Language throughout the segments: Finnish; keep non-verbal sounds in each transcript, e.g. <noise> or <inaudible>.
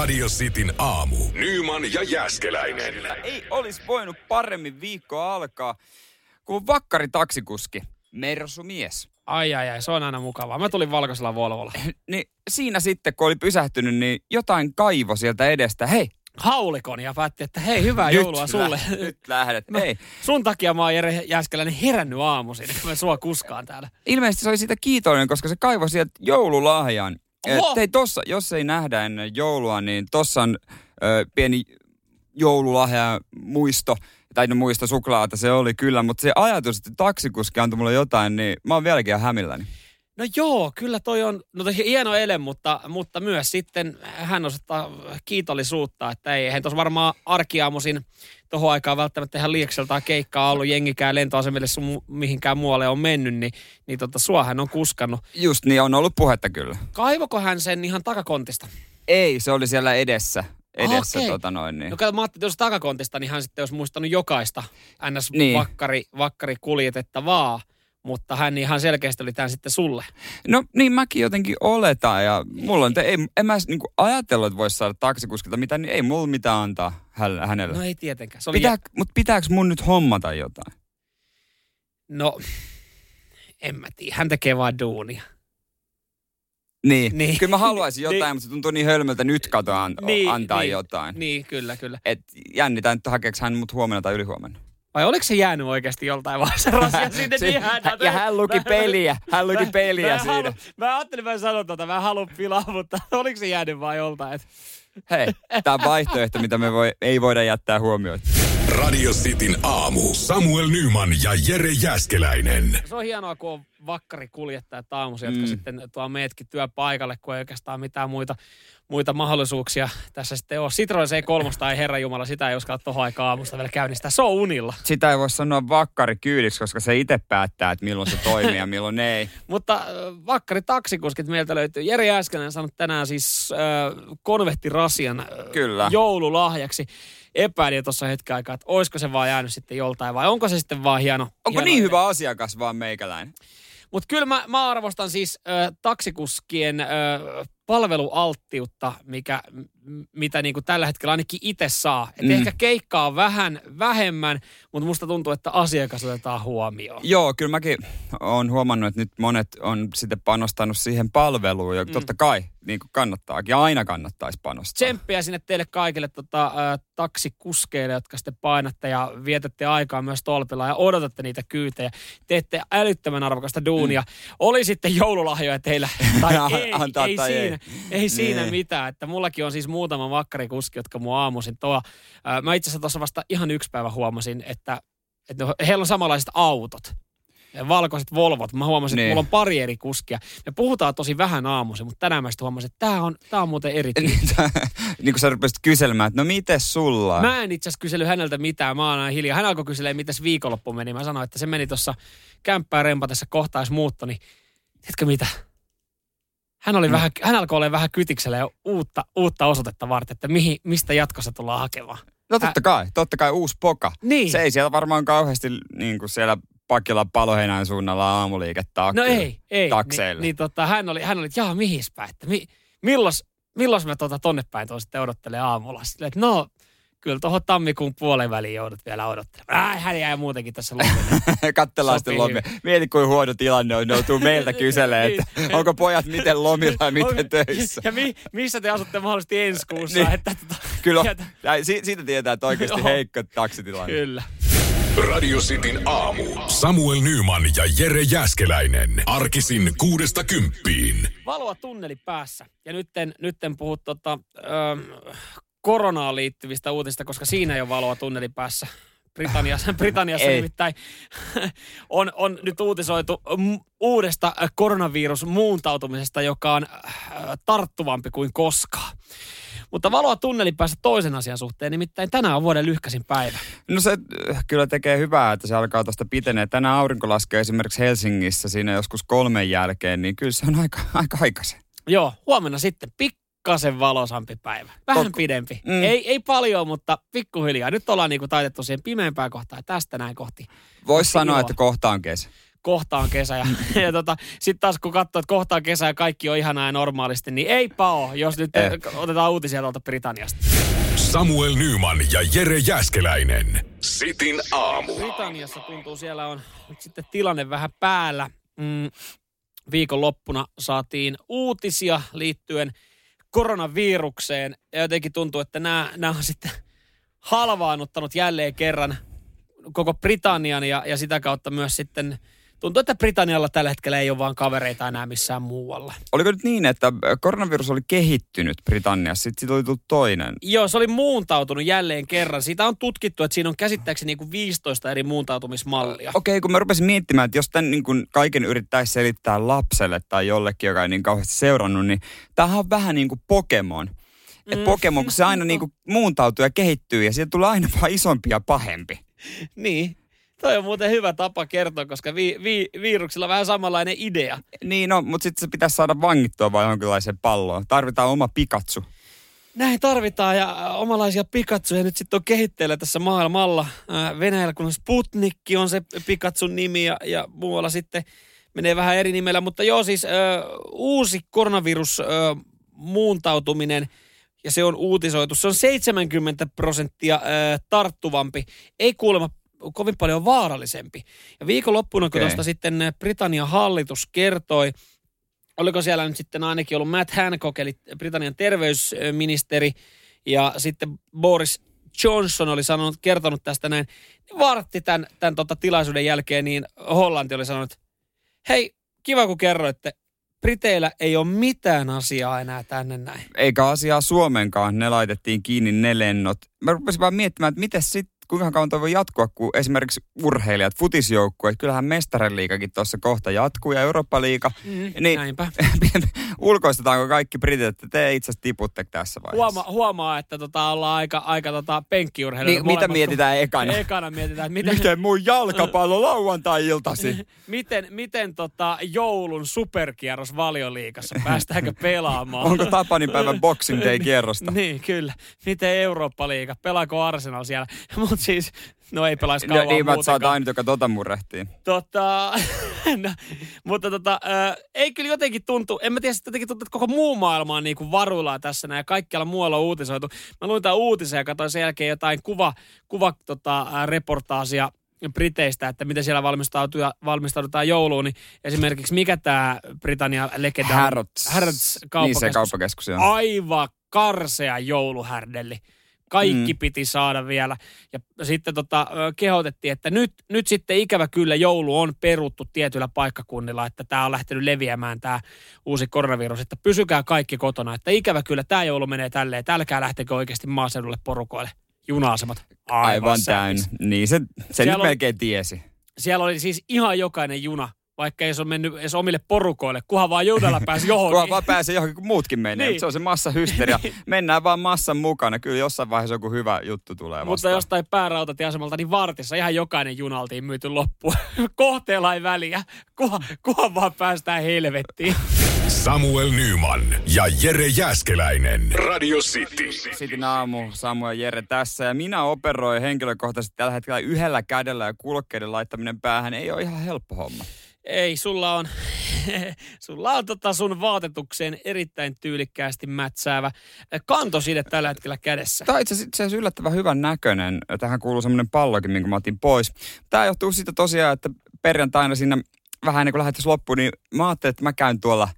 Radio Cityn aamu. Nyman ja Jäskeläinen. Ei olisi voinut paremmin viikko alkaa, kuin vakkari taksikuski, Mersu-mies. Ai ai ai, se on aina mukavaa. Mä tulin valkoisella Volvolla. <laughs> Niin siinä sitten, kun oli pysähtynyt, niin jotain kaivo sielta edestä. Hei, Haulikon ja päätti, että hei, hyvää nyt joulua lä- sulle. <laughs> nyt lähdet. No, Hei. sun takia mä oon Jere Jääskeläinen herännyt aamuisin, kun mä sua kuskaan täällä. Ilmeisesti se oli siitä kiitollinen, koska se kaivoi sieltä joululahjan. Oho! Hei, tossa, jos ei nähdä ennen joulua, niin tossa on ö, pieni joululahja muisto, tai no muisto suklaata se oli kyllä, mutta se ajatus, että taksikuski antoi mulle jotain, niin mä oon vieläkin hämilläni. No joo, kyllä toi on no toi hieno ele, mutta, mutta myös sitten hän osoittaa kiitollisuutta, että ei, eihän tuossa varmaan arkiaamuisin tuohon aikaan välttämättä ihan liikseltaan keikkaa ollut jengikään lentoasemille sun mihinkään muualle on mennyt, niin, niin tota, sua hän on kuskannut. Just niin, on ollut puhetta kyllä. Kaivoko hän sen ihan takakontista? Ei, se oli siellä edessä. Edessä Okei. tota noin niin. No kato, mä ajattelin, että jos takakontista, niin hän sitten olisi muistanut jokaista Niin. NS-vakkari vakkari kuljetettavaa, mutta hän ihan selkeästi oli tämän sitten sulle. No niin mäkin jotenkin oletan ja mulla on, te, ei, en mä niinku ajatellut, että voisi saada taksikuskilta mitään, niin ei mulla mitään antaa hänelle. No ei tietenkään. Se oli Pitää, mutta pitääkö mun nyt hommata jotain? No, en mä tiedä. Hän tekee vaan duunia. Niin. Niin. Kyllä mä haluaisin jotain, Niin. mutta se tuntuu niin hölmöltä nyt kato an, Niin, antaa niin, jotain. Niin, kyllä, kyllä. Et jännitän, että hakeeko hän mut huomenna tai ylihuomenna. Vai oliko se jäänyt oikeasti joltain vaan se rasia sinne <laughs> Se- niin hän, ja hän luki peliä, hän luki Mä- peliä mä siinä. Halu, mä ajattelin, mä en sano tota, mä en halua pilaa, mutta <laughs> oliko se jäänyt vai joltain? Et, Hei, tää on vaihtoehto, mitä me voi, ei voida jättää huomioon. Radio Cityn aamu. Samuel Nyman ja Jere Jäskeläinen. se on hienoa, kun on vakkari kuljettajat aamuisin, jotka Mm. sitten tuo meetkin työpaikalle, kun ei oikeastaan mitään muita, muita mahdollisuuksia tässä sitten ole. Citroen C3 ei herra Jumala, sitä ei uskalla tuohon aikaan aamusta vielä käynnistää. Se on unilla. Sitä ei voi sanoa vakkari kyydiksi, koska se itse päättää, että milloin se toimii ja milloin ei. <laughs> Mutta äh, vakkari taksikuskit meiltä löytyy. Jeri Äskenen on saanut tänään siis äh, konvehtirasian äh, Kyllä. joululahjaksi. Epäilin tuossa hetken aikaa, että olisiko se vaan jäänyt sitten joltain vai onko se sitten vaan hieno. Onko hieno niin hyvä asiakas vaan meikäläinen? Mutta kyllä mä, mä arvostan siis äh, taksikuskien äh, palvelualttiutta, mikä, mitä niinku tällä hetkellä ainakin itse saa. Et Mm. mm. Ehkä keikkaa vähän vähemmän, mutta musta tuntuu, että asiakas otetaan huomioon. Joo, kyllä mäkin olen huomannut, että nyt monet on sitten panostanut siihen palveluun, ja totta kai niin kuin kannattaakin, aina kannattaisi panostaa. Tsemppiä sinne teille kaikille tota, äh, taksikuskeille, jotka sitten painatte ja vietätte aikaa myös tolpilla ja odotatte niitä kyytejä. Teette älyttömän arvokasta duunia. Mm. Oli sitten joululahjoja teillä tai ei, <laughs> Antaa ei, tai siinä, ei. siinä Niin. mitään. Että mullakin on siis muutama vakkarikuski, jotka mua aamuisin tuo. Mä itse asiassa tuossa vasta ihan yksi päivä huomasin, että, että ne- heillä on samanlaiset autot. Ja Valkoiset Volvot. Mä huomasin, Niin. että mulla on pari eri kuskia. Me puhutaan tosi vähän aamuisin, mutta tänään mä sitten huomasin, että tämä on, tää on muuten eri tyyppi. niin kuin sä rupesit kyselemään, että no miten sulla? Mä en itse asiassa kysely häneltä mitään, mä oon hiljaa. Hän alkoi kyselemään, mitäs viikonloppu meni. Mä sanoin, että se meni tuossa kämppää rempatessa kohtais muutto, niin tiedätkö mitä? Hän, oli Mm. vähän, hän alkoi olla vähän kytiksellä jo uutta, uutta osoitetta varten, että mihin, mistä jatkossa tullaan hakemaan. No totta kai, totta kai uusi poka. Niin. Se ei siellä varmaan kauheasti niin kuin siellä Pakila paloheinän suunnalla aamuliikettä No ei, ei. takseille. Niin, niin tota, hän oli, hän oli, että jaa, mihin päin, että mi, milloin, milloin mä tuota tonne päin tuon sitten odottelen aamulla. Sitten, että no, kyllä tuohon tammikuun puolen väliin joudut vielä odottelemaan. Äh, hän jäi muutenkin tässä loppuun. <laughs> Kattellaan sitten lomia. Mieti, kuin huono tilanne on. Ne joutuu meiltä <laughs> kyselemään, että Niin. onko pojat miten lomilla ja miten töissä. Ja mi, missä te asutte mahdollisesti ensi kuussa? Niin. Että, tota, Kyllä, ja si- siitä tietää, että oikeasti heikko taksitilanne. Kyllä. Radio Cityn aamu. Samuel Nyman ja Jere Jäskeläinen. Arkisin kuudesta kymppiin. Valoa tunneli päässä. Ja nytten, nytten puhut tota, ö, koronaan liittyvistä uutisista, koska siinä ei ole valoa tunneli päässä. Britanniassa, <laughs> Britanniassa Ei. nimittäin <laughs> on, on nyt uutisoitu mm, uudesta koronavirusmuuntautumisesta, joka on äh, tarttuvampi kuin koskaan. Mutta valoa tunnelin päässä toisen asian suhteen, nimittäin tänään on vuoden lyhkäisin päivä. No se äh, kyllä tekee hyvää, että se alkaa tuosta pitenee. Tänään aurinko laskee esimerkiksi Helsingissä siinä joskus kolmen jälkeen, niin kyllä se on aika, <laughs> aika aikaisin. Joo, huomenna sitten pikkasen valosampi päivä. Vähän Tok- pidempi. Mm. Ei, ei paljon, mutta pikkuhiljaa. Nyt ollaan niinku taitettu siihen pimeämpään kohtaan ja tästä näin kohti. Voisi sanoa, iloa. että kohta on kesä. kohtaan kesä. Ja, <laughs> ja tota, sitten taas kun katsoo, että kohtaan kesä ja kaikki on ihanaa ja normaalisti, niin ei pao, jos nyt Eh. otetaan uutisia tuolta Britanniasta. Samuel Nyman ja Jere Jäskeläinen. Sitin aamu. Britanniassa tuntuu, siellä on nyt sitten tilanne vähän päällä. Mm, viikonloppuna saatiin uutisia liittyen koronavirukseen. Ja jotenkin tuntuu, että nämä, nämä on sitten halvaannuttanut jälleen kerran koko Britannian ja, ja sitä kautta myös sitten tuntuu, että Britannialla tällä hetkellä ei ole vaan kavereita enää missään muualla. Oliko nyt niin, että koronavirus oli kehittynyt Britanniassa, sitten siitä oli tullut toinen? Joo, se oli muuntautunut jälleen kerran. Siitä on tutkittu, että siinä on käsittääkseni niin kuin 15 eri muuntautumismallia. Okei, kun mä rupesin miettimään, että jos tämän niin kuin kaiken yrittäisi selittää lapselle tai jollekin, joka ei niin kauheasti seurannut, niin tämähän on vähän niin kuin Pokemon. Et Mm. Pokemon, kun se aina niin kuin <laughs> muuntautuu ja kehittyy ja siitä tulee aina vaan isompi ja pahempi. Niin. Toi on muuten hyvä tapa kertoa, koska vi, vi, viruksilla on vähän samanlainen idea. Niin no, mutta sitten se pitäisi saada vangittua vai jonkinlaiseen palloon. Tarvitaan oma Pikachu. Näin tarvitaan ja äh, omalaisia Pikatsuja nyt sitten on kehitteillä tässä maailmalla. Äh, Venäjällä kun on Sputnikki on se Pikatsun nimi ja, ja muualla sitten menee vähän eri nimellä. Mutta joo siis ö, uusi koronavirus ö, muuntautuminen ja se on uutisoitu. Se on 70 prosenttia ö, tarttuvampi. Ei kuulemma kovin paljon vaarallisempi. Ja viikonloppuna, kun Okei. tuosta sitten ö, Britannian hallitus kertoi, oliko siellä nyt sitten ainakin ollut Matt Hancock, eli Britannian terveysministeri, ja sitten Boris Johnson oli sanonut, kertonut tästä näin, niin vartti tämän, tämän tota tilaisuuden jälkeen, niin Hollanti oli sanonut, että hei, kiva kun kerroitte, Briteillä ei ole mitään asiaa enää tänne näin. Eikä asiaa Suomenkaan, ne laitettiin kiinni ne lennot. Mä rupesin vaan miettimään, että miten sitten, kuinka kauan toi voi jatkua, kun esimerkiksi urheilijat, futisjoukkueet, kyllähän mestariliikakin tuossa kohta jatkuu ja Eurooppa-liiga. Mm, Niin, Näinpä. <laughs> ulkoistetaanko kaikki britit, että te itse asiassa tiputte tässä vaiheessa? Huoma, huomaa, että tota, ollaan aika, aika tota, penkkiurheilijoita. Niin, mitä mietitään ekana? Ekana mietitään, että miten, Miten mun jalkapallo lauantai-iltasi? <laughs> miten, miten tota, joulun superkierros valioliikassa, päästäänkö pelaamaan? Onko Tapanin päivän Boxing Day kierrosta? <laughs> Niin, kyllä. Miten Eurooppa-liiga? Pelaako Arsenal siellä? Mutta siis, no ei pelaisi No, kauan niin, mä sä oot ainut, joka tota murrehtii. Tota, <laughs> no, mutta tota, äh, ei kyllä jotenkin tuntu, en mä tiedä, jotenkin tuntuu, että koko muu maailma on niin varuillaan tässä näin ja kaikkialla muualla on uutisoitu. Mä luin tämän uutisen ja katsoin sen jälkeen jotain kuva, kuva tota, äh, reportaasia Briteistä, että miten siellä valmistautuja, valmistaudutaan jouluun, niin esimerkiksi mikä tämä Britannian legenda Harrods. Harrods Niin se kauppakeskus. kauppakeskus on. Aivan karsea jouluhärdelli. Kaikki Mm. piti saada vielä. Ja sitten tota, kehotettiin, että nyt, nyt sitten ikävä kyllä joulu on peruttu tietyillä paikkakunnilla, että tämä on lähtenyt leviämään tämä uusi koronavirus, että pysykää kaikki kotona. Että ikävä kyllä tämä joulu menee tälleen, että älkää lähtekö oikeasti maaseudulle porukoille. Juna-asemat. Aivan säpis. täynnä. Niin se, se nyt melkein tiesi. Siellä oli siis ihan jokainen juna, vaikka ei se ole mennyt edes omille porukoille, kunhan vaan junalla <laughs> pääsi johonkin. Kunhan vaan pääsee johonkin, kun muutkin menee. Niin. Niin. Se on se massahysteria. <laughs> Mennään vaan massan mukana. Kyllä jossain vaiheessa joku hyvä juttu tulee Mutta vastaan. jostain päärautatieasemalta, niin Vartissa ihan jokainen juna oltiin myyty loppuun. <laughs> Kohteella ei väliä. Kuha, kuha vaan päästään helvettiin. Samuel Nyman ja Jere Jäskeläinen. Radio City. Sitin aamu, Samu ja Jere tässä. Ja minä operoin henkilökohtaisesti tällä hetkellä yhdellä kädellä ja kulkeiden laittaminen päähän ei ole ihan helppo homma. Ei, sulla on, <laughs> sulla on tota sun vaatetukseen erittäin tyylikkäästi mätsäävä kantoside tällä hetkellä kädessä. Tämä on itse asiassa- yllättävän hyvän näköinen. Tähän kuuluu semmoinen pallokin, minkä mä otin pois. Tämä johtuu siitä tosiaan, että perjantaina siinä vähän ennen kuin lähdetään loppuun, niin mä ajattelin, että mä käyn tuolla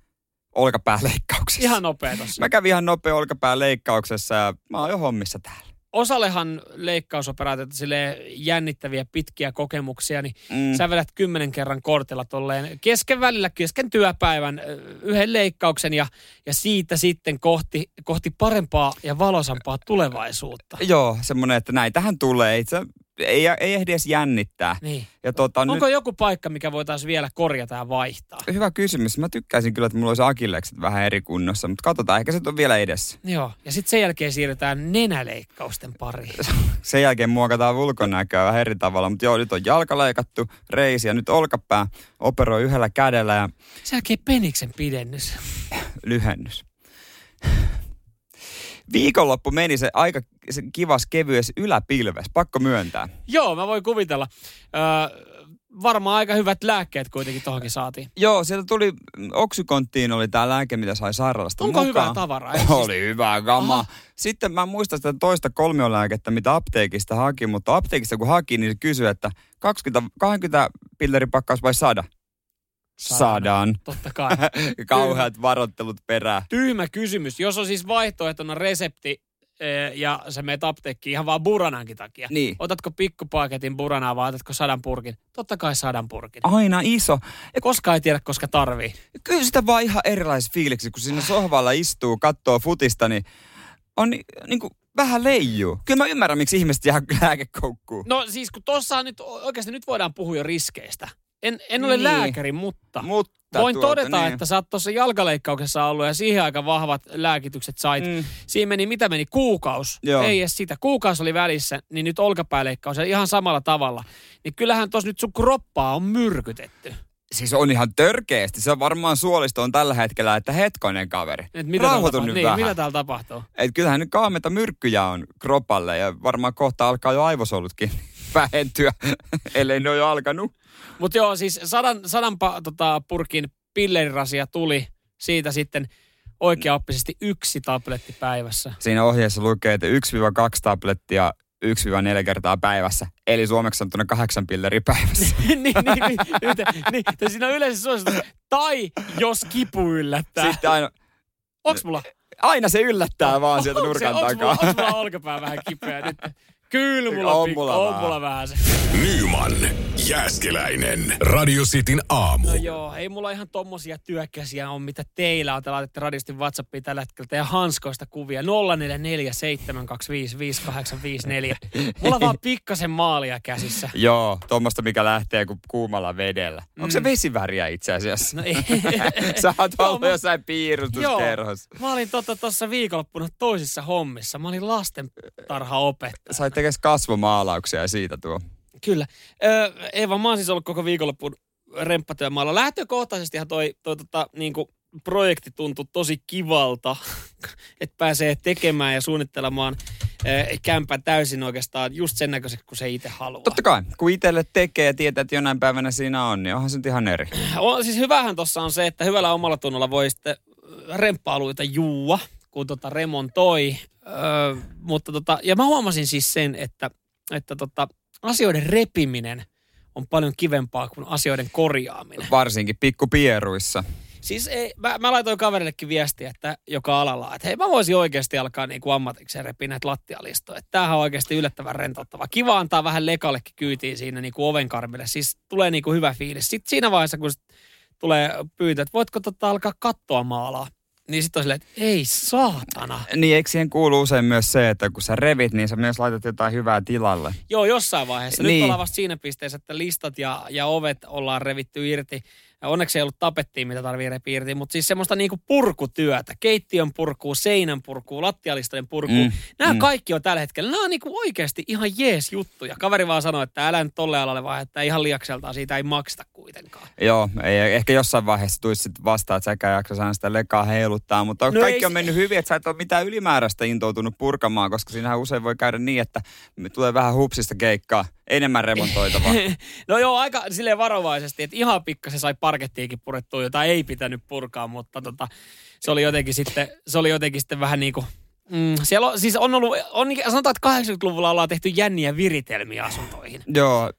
olkapääleikkauksessa. Ihan nopea tossa. Mä kävin ihan nopea olkapääleikkauksessa ja mä oon jo hommissa täällä. Osallehan leikkausoperaatioita sille jännittäviä pitkiä kokemuksia, niin Mm. sä vedät kymmenen kerran kortilla tolleen kesken välillä, kesken työpäivän yhden leikkauksen ja, ja siitä sitten kohti, kohti parempaa ja valosampaa tulevaisuutta. Joo, semmoinen, että näitähän tulee. Itse ei, ei ehdi edes jännittää. Niin. Ja tota, Onko joku paikka, mikä voitaisiin vielä korjata ja vaihtaa? nyt, hyvä kysymys. Mä tykkäisin kyllä, että mulla olisi akillekset vähän eri kunnossa, mutta katsotaan, ehkä se on vielä edessä. Joo, ja sitten sen jälkeen siirrytään nenäleikkausten pariin. <laughs> Sen jälkeen muokataan ulkonäköä vähän eri tavalla, mutta joo, nyt on jalka leikattu, reisi ja nyt olkapää operoi yhdellä kädellä ja Sen jälkeen peniksen pidennys. lyhennys. Viikonloppu meni se aika kivas kevyes yläpilves, pakko myöntää. Joo, mä voin kuvitella. Öö, varmaan aika hyvät lääkkeet kuitenkin tohonkin saatiin. Joo, sieltä tuli, Oksykonttiin oli tämä lääke, mitä sai sairaalasta Onko mukaan. hyvää tavaraa? Siis- Oli hyvää kamaa. Aha. Sitten mä muistan sitä toista kolmiolääkettä, mitä apteekista haki, mutta apteekista kun haki, niin se kysyi, että 20, 20 pilleripakkaus vai 100? Sadan. Totta kai. <laughs> Kauheat varottelut perään. Tyhmä kysymys. Jos on siis vaihtoehtona resepti eh, ja sä meet apteekkiin ihan vaan buranankin takia. Niin. Otatko pikkupaketin buranaa vai otatko sadan purkin? Totta kai sadan purkin. Aina iso. Ja Koskaan ei tiedä, koska tarvii. kyllä sitä vaan ihan erilaisissa fiiliksi, kun siinä sohvalla istuu, katsoo futista, niin on ni, niin kuin vähän leijuu. Kyllä mä ymmärrän, miksi ihmiset jää <laughs> lääkekoukkuun. No siis kun tuossa on nyt, oikeasti nyt voidaan puhua jo riskeistä. En, en ole Niin. lääkäri, mutta, Mutta voin tuota, todeta, niin. että sä oot tuossa jalkaleikkauksessa ollut ja siihen aika vahvat lääkitykset sait. Mm. Siinä meni, mitä meni, kuukaus. Joo. Ei edes sitä. Kuukaus oli välissä, niin nyt olkapääleikkaus ja ihan samalla tavalla. Niin kyllähän tuossa nyt sun kroppaa on myrkytetty. Siis on ihan törkeästi. Se on varmaan suolisto on tällä hetkellä, että hetkonen kaveri. Et mitä täällä Rauhoitu tapahtuu? nyt niin, vähän. mitä täällä tapahtuu? Et kyllähän nyt kaameta myrkkyjä on kropalle ja varmaan kohta alkaa jo aivosolutkin vähentyä, <laughs> ellei ne ole jo alkanut. Mutta joo, siis sadan, sadan pa, tota, purkin pillerirasia tuli siitä sitten oikeaoppisesti yksi tabletti päivässä. Siinä ohjeessa lukee, että 1-2 tablettia 1-4 kertaa päivässä. Eli suomeksi sanottuna kahdeksan pilleri päivässä. <laughs> niin, niin, niin, niin, ja siinä on yleensä suositus. Tai jos kipu yllättää. Sitten aina, Onks mulla? aina se yllättää vaan sieltä onks nurkan onks takaa. Mulla, onks mulla olkapää vähän kipeä nyt? Kyllä mulla On mulla on vähän. mulla vähän se. Nyman, Jääskeläinen. Radio Cityn aamu. No joo, ei mulla ihan tommosia työkäsiä on, mitä teillä on. Te laitatte radistin WhatsAppiin tällä hetkellä teidän hanskoista kuvia. 0447255854. Mulla vaan pikkasen maalia käsissä. <laughs> Joo, tuommoista mikä lähtee kuin kuumalla vedellä. Onko se vesiväriä itse asiassa? No ei. <laughs> Sä oot Joo, ollut mä- jossain piirustuskerhossa. Mä olin tota, tuossa viikonloppuna toisissa hommissa. Mä olin lastentarhaopettaja. Sait tekes kasvomaalauksia ja siitä tuo. Kyllä. Öö, Eeva, mä oon siis ollut koko viikonloppuun remppatyömaalla. Lähtökohtaisestihan toi, toi tota, niinku, projekti tuntui tosi kivalta, <laughs> että pääsee tekemään ja suunnittelemaan öö, kämpän täysin oikeastaan just sen näköiseksi, kun se itse haluaa. Totta kai, kun itselle tekee ja tietää, että jonain päivänä siinä on, niin onhan se nyt ihan eri. <clears throat> On, siis hyvähän tuossa on se, että hyvällä omalla tunnolla voi sitten remppailuita juua, kun tota remontoi. Öö, mutta tota, ja mä huomasin siis sen, että, että tota, asioiden repiminen on paljon kivempaa kuin asioiden korjaaminen. Varsinkin pikkupieruissa. Siis ei, mä, mä laitoin kaverillekin viestiä, että joka alalla, että hei mä voisin oikeasti alkaa niin kuin ammatikseen repiä näitä lattialistoja. Että tämähän on oikeasti yllättävän rentouttava. Kiva antaa vähän lekallekin kyytiin siinä niin kuin ovenkarmille. Siis tulee niin kuin hyvä fiilis. Sitten siinä vaiheessa, kun tulee pyytää, että voitko tota alkaa kattoa maalaa, niin sitten on silleen, että ei saatana. Niin eikö siihen kuulu usein myös se, että kun sä revit, niin sä myös laitat jotain hyvää tilalle. Joo, jossain vaiheessa. Nyt Niin. ollaan vasta siinä pisteessä, että listat ja, ja ovet ollaan revitty irti. Ja onneksi ei ollut tapettia, mitä tarvii repiä irti, mutta siis semmoista niinku purkutyötä. Keittiön purkuu, seinän purkuu, lattialistojen purkuu. Mm, Nämä mm. kaikki on tällä hetkellä, nämä on niinku oikeasti ihan jees juttuja. Kaveri vaan sanoi, että älä nyt tolle alalle vaan, että ihan liakseltaan siitä ei makseta kuitenkaan. Joo, ei, ehkä jossain vaiheessa tulisi sit vastaan, että säkään jaksa aina sitä lekaa heiluttaa, mutta No kaikki ei on mennyt hyvin, että sä et ole mitään ylimääräistä intoutunut purkamaan, koska siinähän usein voi käydä niin, että tulee vähän hupsista keikkaa, enemmän remontoitavaa. <laughs> No joo, aika silleen varovaisesti, että ihan pikkasen sai parkettiikin purettua, jota ei pitänyt purkaa, mutta tota, se oli jotenkin sitten, se oli jotenkin sitten vähän niin kuin, mm, siellä on, siis on ollut, on, sanotaan, että 80-luvulla ollaan tehty jänniä viritelmiä asuntoihin. Joo,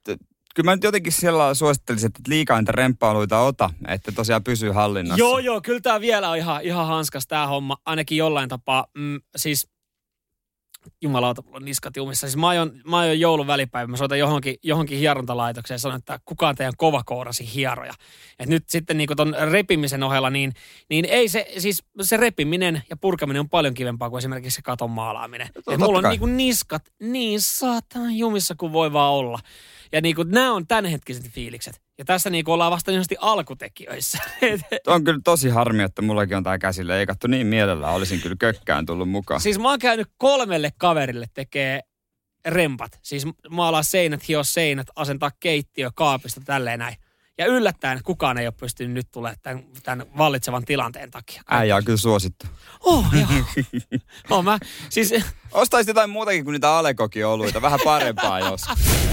kyllä mä nyt jotenkin siellä suosittelisin, että liikaa niitä remppailuita ota, että tosiaan pysyy hallinnassa. Joo, joo, kyllä tämä vielä on ihan, ihan hanskas tämä homma, ainakin jollain tapaa. Mm, siis jumalauta, mulla on niskat jumissa. Siis mä aion, mä aion joulun välipäivä, mä soitan johonkin, johonkin hierontalaitokseen ja sanon, että kuka on teidän kovakourasi hieroja. Et nyt sitten niin ton repimisen ohella, niin, niin ei se, siis se repiminen ja purkaminen on paljon kivempaa kuin esimerkiksi se katon maalaaminen. Et totta mulla on niin niskat niin saatana jumissa kuin voi vaan olla. Ja niin kuin, nämä on tämänhetkiset fiilikset. Ja tässä niin ollaan vasta niin alkutekijöissä. <laughs> <laughs> On kyllä tosi harmi, että mullakin on tää käsi leikattu niin mielellään. Olisin kyllä kökkään tullut mukaan. Siis mä oon käynyt kolmelle kaverille tekee rempat. Siis maalaa seinät, hio seinät, asentaa keittiö kaapista, tälleen näin. Ja yllättäen kukaan ei ole pystynyt nyt tulemaan tämän, tämän vallitsevan tilanteen takia. Äijä on kyllä suosittu. Oh, joo. oh, mä, siis, Ostaisit jotain muutakin kuin niitä Alekoki-oluita. Vähän parempaa jos.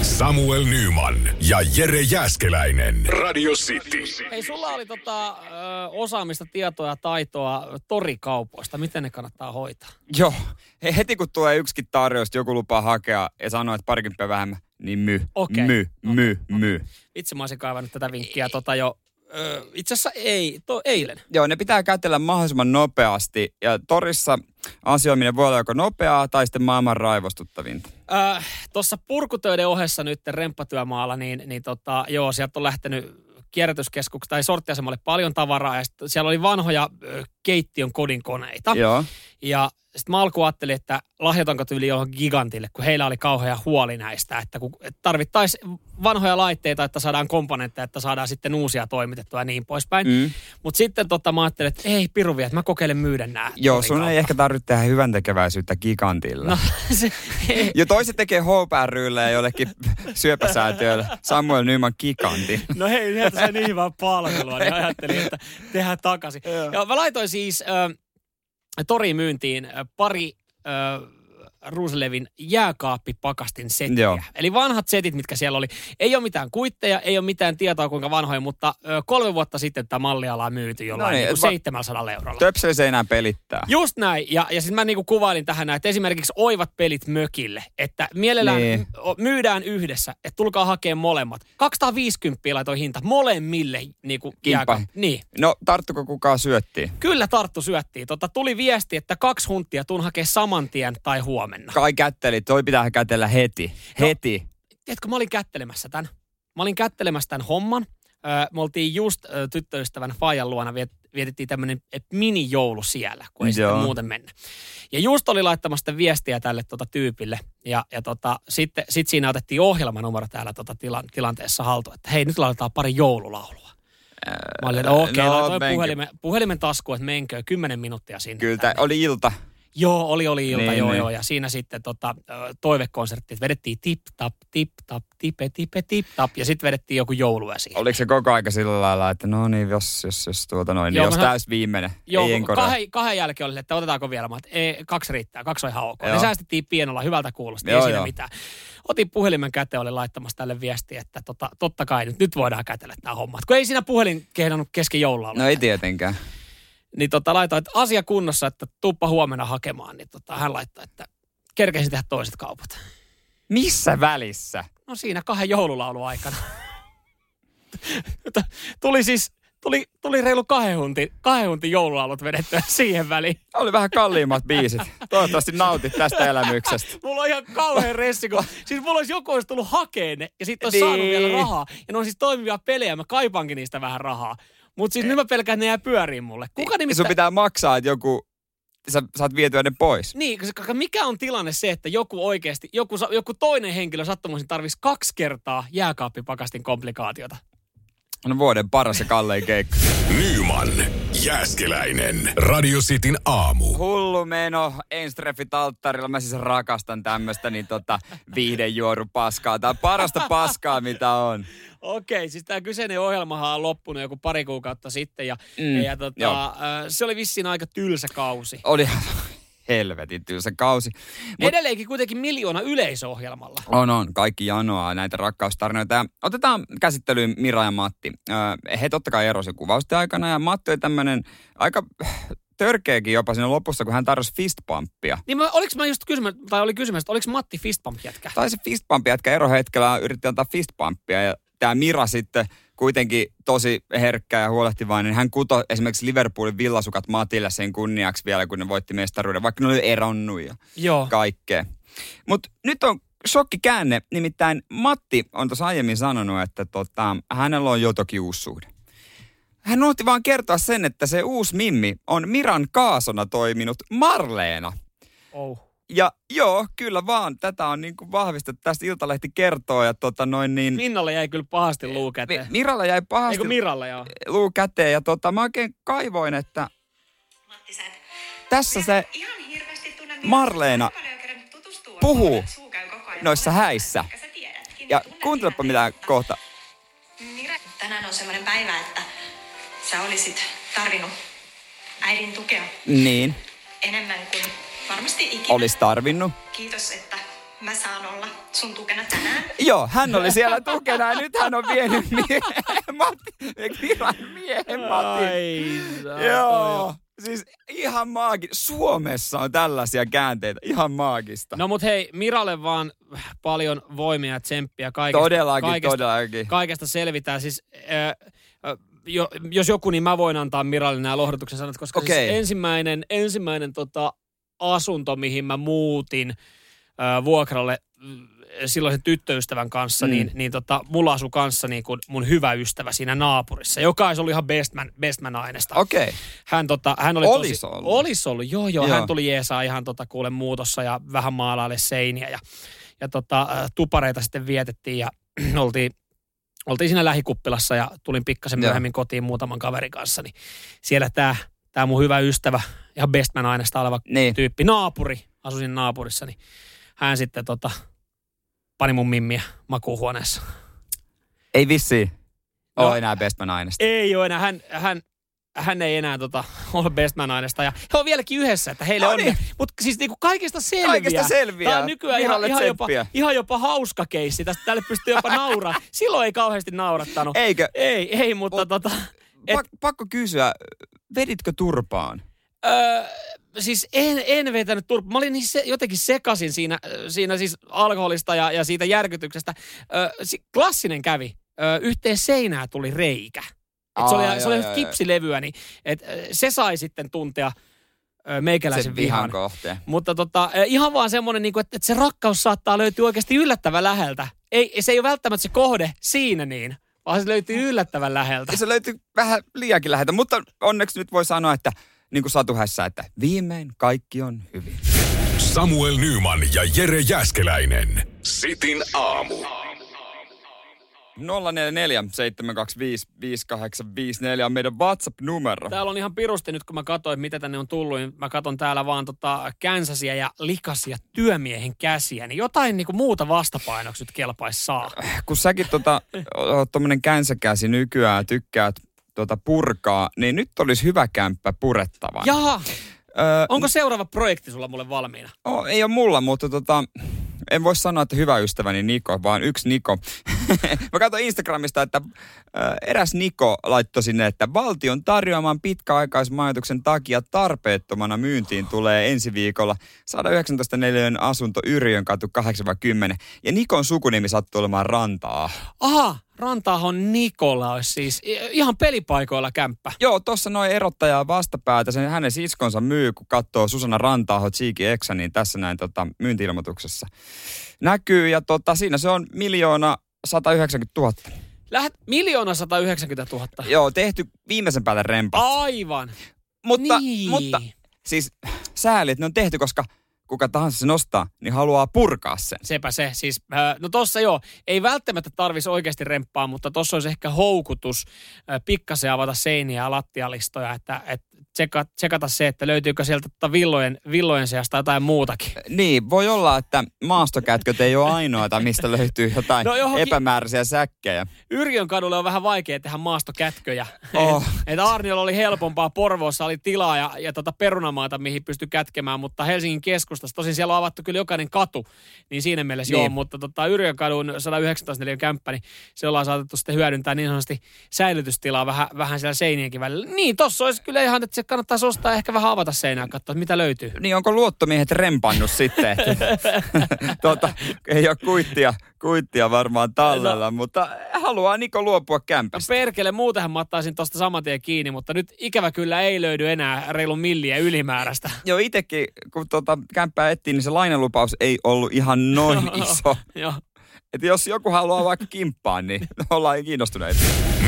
Samuel Nyman ja Jere Jäskeläinen. Radio City. hei, sulla oli tota, ö, osaamista, tietoa ja taitoa torikaupoista. Miten ne kannattaa hoitaa? Joo. He, heti kun tulee yksikin tarjous, joku lupaa hakea ja sanoo, että parikymppiä vähemmän, niin my, Okei. my, my, my. Itse mä olisin kaivannut tätä vinkkiä tota jo, itse asiassa ei, to, eilen. Joo, ne pitää kätellä mahdollisimman nopeasti. Ja torissa asioiminen voi olla joko nopeaa tai sitten maailman raivostuttavinta. Äh, Tuossa purkutöiden ohessa nyt remppatyömaalla, niin, niin tota, joo, sieltä on lähtenyt kierrätyskeskuksesta tai sorttiasemalle paljon tavaraa ja siellä oli vanhoja ö, keittiön kodinkoneita. Joo. Ja sitten mä alkuun ajattelin, että lahjoitanko tyyli johonkin gigantille, kun heillä oli kauhea huoli näistä, että kun tarvittaisiin vanhoja laitteita, että saadaan komponentteja, että saadaan sitten uusia toimitettua ja niin poispäin. Mm. Mutta sitten tota, mä ajattelin, että ei piruvi, että mä kokeilen myydä nämä. Joo, sun ei ehkä tarvitse tehdä hyvän tekeväisyyttä gigantilla. No, <laughs> se, Jo toiset tekee HPRYlle ja jollekin syöpäsäätiölle Samuel Nyman giganti. No hei, sieltä sai niin hyvää palvelua, niin ajattelin, että tehdään takaisin. ja mä laitoin siis äh, toriin myyntiin äh, pari äh, Ruuslevin jääkaappipakastin settiä. Joo. Eli vanhat setit, mitkä siellä oli. Ei ole mitään kuitteja, ei ole mitään tietoa kuinka vanhoja, mutta ö, kolme vuotta sitten tämä malliala on myyty jollain No niin, niin, niin va- 700 eurolla. Töpseli se enää pelittää. Just näin. Ja, ja sitten mä niinku kuvailin tähän näin, että esimerkiksi oivat pelit mökille. Että mielellään Niin. myydään yhdessä, että tulkaa hakemaan molemmat. 250 laitoi hinta molemmille niinku Kimppa. jääka- Niin. No, tarttuko kukaan syöttiin? Kyllä tarttu syöttiin. Tota, tuli viesti, että kaksi huntia tuun hakea saman tien tai huomenna. Kai kätteli, toi pitää kätellä heti. No. Heti. Tiedätkö, mä olin kättelemässä tämän. Mä olin kättelemässä tämän homman. Me oltiin just tyttöystävän Fajan luona, viet, vietettiin tämmöinen mini-joulu siellä, kun ei Joo. sitten muuten mennä. Ja just oli laittamassa viestiä tälle tota, tyypille. Ja, ja tota, sitten sit siinä otettiin ohjelmanumero täällä tota, tilan, tilanteessa haltuun, että hei, nyt laitetaan pari joululaulua. Mä olin, että okei, no, okay, menkö. puhelimen, puhelimen taskuun, että menkö, kymmenen minuuttia sinne. Kyllä, tänne. oli ilta. Joo, oli, oli ilta, Niin, niin, joo, niin. niin. joo. Ja siinä sitten tota, toivekonsertti, vedettiin tip tap, tip tap, tipe, tipe, tip tap. Ja sitten vedettiin joku joulue siihen. Oliko se koko aika sillä lailla, että no niin, jos, jos, jos tuota noin, niin Joo, jos mä- täys viimeinen, Joo, ei kahden, kahden jälkeen oli, että otetaanko vielä. Mä, että ei, kaksi riittää, kaksi on ihan ok. Joo. Ne säästettiin pienolla, hyvältä kuulosti, Joo, ei siinä joo. mitään. Otin puhelimen käteen, oli laittamassa tälle viestiä, että tota, totta kai nyt, nyt voidaan kätellä tämä homma. Kun ei siinä puhelin kehdannut kesken joulua. No ei tietenkään. Niin tota, laitoin, että asia kunnossa, että tuppa huomenna hakemaan. Niin tota, hän laittoi, että kerkesin tehdä toiset kaupat. Missä välissä? No siinä kahden joululaulun aikana. <laughs> tuli siis, tuli, tuli reilu kahden huntin, kahden huntin joululaulut vedettyä siihen väliin. Oli vähän kalliimmat biisit. Toivottavasti nautit tästä elämyksestä. Mulla on ihan kauhean ressi, kun siis mulla olisi joku olisi tullut hakeen ne ja sitten olisi Niin. saanut vielä rahaa. Ja ne on siis toimivia pelejä, mä kaipaankin niistä vähän rahaa. Mutta siis nyt mä pelkään, että ne jää pyöriin mulle. Kuka Sun nimittäin... pitää maksaa, että joku, sä saat vietyä ne pois. Niin, koska mikä on tilanne se, että joku oikeasti, joku, joku toinen henkilö sattumoisin tarvisi kaksi kertaa jääkaappipakastin komplikaatiota. No vuoden paras ja kallein keikka. Nyman, Jääskeläinen. Radio Cityn aamu. Hullu meno, enstreffit alttarilla. Mä siis rakastan tämmöstä niin tota viihdejuoru paskaa. Tää on parasta paskaa, mitä on. Okei, siis tämä kyseinen ohjelmahan on loppunut joku pari kuukautta sitten ja, Mm, ja tota, äh, se oli vissiin aika tylsä kausi. Oli helvetin tylsä kausi. Mut... Edelleenkin kuitenkin miljoona yleisöohjelmalla. On, on. Kaikki janoaa näitä rakkaustarinoita. Ja otetaan käsittelyyn Mira ja Matti. He totta kai erosi kuvausten aikana ja Matti oli tämmönen aika törkeäkin jopa siinä lopussa, kun hän tarjosi fistpumppia. Niin mä, oliks mä just kysymä, tai oli kysymys, että oliko Matti Fistpump jätkä? Tai se fistpumpi jätkä erohetkellä yritti antaa fistpumpia ja tämä Mira sitten kuitenkin tosi herkkä ja huolehtivainen. Hän kuto esimerkiksi Liverpoolin villasukat Matille sen kunniaksi vielä, kun ne voitti mestaruuden, vaikka ne oli eronnut ja Joo. kaikkea. Mutta nyt on shokkikäänne, nimittäin Matti on tuossa aiemmin sanonut, että tota, hänellä on jo toki uusi suhde. Hän unohti vaan kertoa sen, että se uusi Mimmi on Miran kaasona toiminut Marleena. Oh. Ja joo, kyllä vaan. Tätä on niin kuin vahvistettu. Tästä Iltalehti kertoo ja tota noin niin... Minnalle jäi kyllä pahasti luu Mi- käteen. Miralla jäi pahasti Eikö Miralle joo? luu käteen ja tota, mä oikein kaivoin, että Matti, sä et tässä se ihan Marleena puhuu noissa häissä. Ja kuuntelepa mitä kohta. Mira, tänään on semmoinen päivä, että sä olisit tarvinnut äidin tukea Niin, enemmän kuin varmasti ikinä. olisi tarvinnut. Kiitos, että mä saan olla sun tukena tänään. Joo, hän oli siellä tukena ja nyt hän on vienyt miehen, Matti, viran miehen Matti. Ai, saa, Joo, siis ihan maagi. Suomessa on tällaisia käänteitä, ihan maagista. No mut hei, Miralle vaan paljon voimia ja tsemppiä kaikesta. Todellakin, kaikesta, todellakin. Kaikesta selvitään. Siis, äh, äh, jo, jos joku, niin mä voin antaa Miralle nämä lohdutuksen sanat, koska Okei. siis ensimmäinen, ensimmäinen tota, asunto, mihin mä muutin äh, vuokralle mm, silloisen tyttöystävän kanssa, Mm. mm. niin, niin tota, mulla asui kanssa niin kuin mun hyvä ystävä siinä naapurissa, joka olisi ollut ihan bestman, bestman aineesta. Okei. Okay. Hän, tota, hän oli Olis tosi, ollut. Olis ollut, joo, joo. Joo. Hän tuli jeesaa ihan tota, kuule muutossa ja vähän maalaille seiniä ja, ja tota, tupareita sitten vietettiin ja <clears throat> oltiin, oltiin siinä lähikuppilassa ja tulin pikkasen Joo. myöhemmin kotiin muutaman kaverin kanssa, niin siellä tämä tää mun hyvä ystävä, ihan bestman aineesta oleva Niin. tyyppi, naapuri, asusin naapurissa, niin hän sitten tota, pani mun mimmiä makuuhuoneessa. Ei vissi No. ole enää bestman aineesta. Ei ole enää, hän, hän, hän ei enää tota, <laughs> ole bestman aineesta ja he on vieläkin yhdessä, että heille No on. niin. Mutta siis niinku kaikesta selviää. Kaikesta selviää. Tämä on nykyään ihan, ihan, jopa, ihan jopa hauska keissi. Tästä tälle pystyy jopa nauraa. <laughs> Silloin ei kauheasti naurattanut. Eikö? Ei, ei, mutta Mut- tota, et, Pak- pakko kysyä, veditkö turpaan? Öö, siis en, en vetänyt turpa. Mä olin niin se, jotenkin sekasin siinä, siinä siis alkoholista ja, ja siitä järkytyksestä. Öö, si, klassinen kävi. Öö, yhteen seinään tuli reikä. Et se Aa, oli, se oli joo, joo, kipsilevyä, niin et, se sai sitten tuntea meikäläisen Sen vihan vihan. kohteen. Mutta tota, ihan vaan semmoinen, niin että, että se rakkaus saattaa löytyä oikeasti yllättävän läheltä. Ei, se ei ole välttämättä se kohde siinä niin, vaan se löytyy yllättävän läheltä. Se löytyy vähän liiakin läheltä, mutta onneksi nyt voi sanoa, että niin kuin Satu Hässä, että viimein kaikki on hyvin. Samuel Nyman ja Jere Jäskeläinen. Sitin aamu. 044 725 5854 on meidän WhatsApp-numero. Täällä on ihan pirusti nyt, kun mä katsoin, mitä tänne on tullut. Niin mä katson täällä vaan tota känsäsiä ja likasia työmiehen käsiä. Niin jotain niinku muuta vastapainoksi nyt kelpaisi saa. Kun säkin tota, oot tommonen känsäkäsi nykyään, tykkäät tota purkaa, niin nyt olisi hyvä kämppä purettavana. Jaha, Öö, onko seuraava projekti sulla mulle valmiina? Oh, ei ole mulla, mutta tota, en voi sanoa, että hyvä ystäväni Niko, vaan yksi Niko. <laughs> Mä katsoin Instagramista, että äh, eräs Niko laittoi sinne, että valtion tarjoaman pitkäaikaismajoituksen takia tarpeettomana myyntiin tulee ensi viikolla 119 neliön asunto Yrjön katu 8-10. Ja Nikon sukunimi sattuu olemaan Rantaa. Aha, Rantaahon Nikola olisi siis ihan pelipaikoilla kämppä. Joo, tuossa noin erottajaa vastapäätä. Sen hänen siskonsa myy, kun katsoo Susanna Rantaaho Cheeky Exa, niin tässä näin tota, myyntiilmoituksessa näkyy. Ja tota, siinä se on miljoona 190 000. Lähet miljoona 190 000. Joo, tehty viimeisen päälle rempa. Aivan. mutta, niin. mutta siis sääli, että ne on tehty, koska kuka tahansa se nostaa, niin haluaa purkaa sen. Sepä se. Siis, äh, no tossa joo, ei välttämättä tarvisi oikeasti remppaa, mutta tossa olisi ehkä houkutus äh, pikkasen avata seiniä ja lattialistoja, että et tseka, tsekata se, että löytyykö sieltä tota villojen, villojen seasta jotain muutakin. Niin, voi olla, että maastokätköt ei ole ainoita, mistä löytyy jotain No johonkin- epämääräisiä säkkejä. Yrjön kadulle on vähän vaikea tehdä maastokätköjä. Oh. <laughs> Et Arniolla oli helpompaa, Porvoossa oli tilaa ja, ja tota perunamaata, mihin pystyi kätkemään, mutta Helsingin keskustassa, tosin siellä on avattu kyllä jokainen katu, niin siinä mielessä Niin. joo, mutta tota Yrjön kadun 119 neliön kämppä, niin se ollaan saatettu sitten hyödyntää niin sanotusti säilytystilaa vähän, vähän siellä seinienkin välillä. Niin, tossa olisi kyllä ihan, että se kannattaisi ostaa ehkä vähän avata seinää, katsoa, mitä löytyy. Niin onko luottomiehet rempannut sitten, <laughs> tuota, ei ole kuittia, kuittia varmaan tallella, mutta haluaa Niko luopua No kämpästä. perkele, muutenhan mä ottaisin tosta saman tien kiinni, mutta nyt ikävä kyllä ei löydy enää reilun milliä ylimääräistä. <laughs> Joo, itsekin, kun tuota kämppää ettiin, niin se lainalupaus ei ollut ihan noin <laughs> iso. Joo. Että jos joku haluaa vaikka kimppaa, niin <laughs> ollaan kiinnostuneita.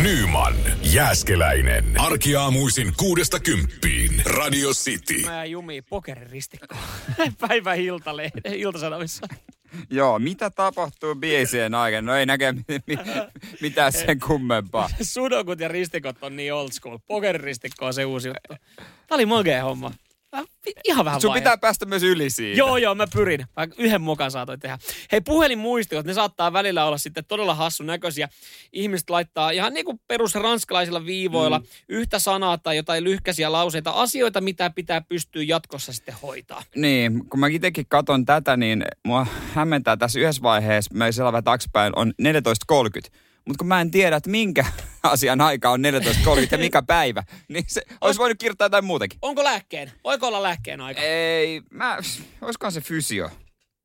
Nyman, Jääskeläinen. Arkiaamuisin kuudesta kymppiin. Radio City. Mä jäin jumiin pokeriristikkoon. <laughs> Päivän iltalehden, iltasanomissa. Joo, mitä tapahtuu biisien aikana? No ei näke mi- mi- mitään <laughs> sen kummempaa. Sudokut ja ristikot on niin old school. Pokeriristikko on se uusi juttu. Tää oli magea homma. Ihan vähän Sun pitää päästä myös yli siitä. Joo, joo, mä pyrin. Mä yhden mukaan saatoin tehdä. Hei, puhelinmuistiot, ne saattaa välillä olla sitten todella hassun näköisiä. Ihmiset laittaa ihan niin kuin perus ranskalaisilla viivoilla mm. yhtä sanaa tai jotain lyhkäisiä lauseita, asioita, mitä pitää pystyä jatkossa sitten hoitaa. Niin, kun mä itsekin katon tätä, niin mua hämmentää tässä yhdessä vaiheessa, me siellä vähän taaksepäin, on 14.30. Mutta kun mä en tiedä, että minkä asian aika on 14.30 ja mikä <laughs> päivä, niin se olisi voinut kirjoittaa jotain muutakin. Onko lääkkeen? Voiko olla lääkkeen aika? Ei, mä, olisikohan se fysio?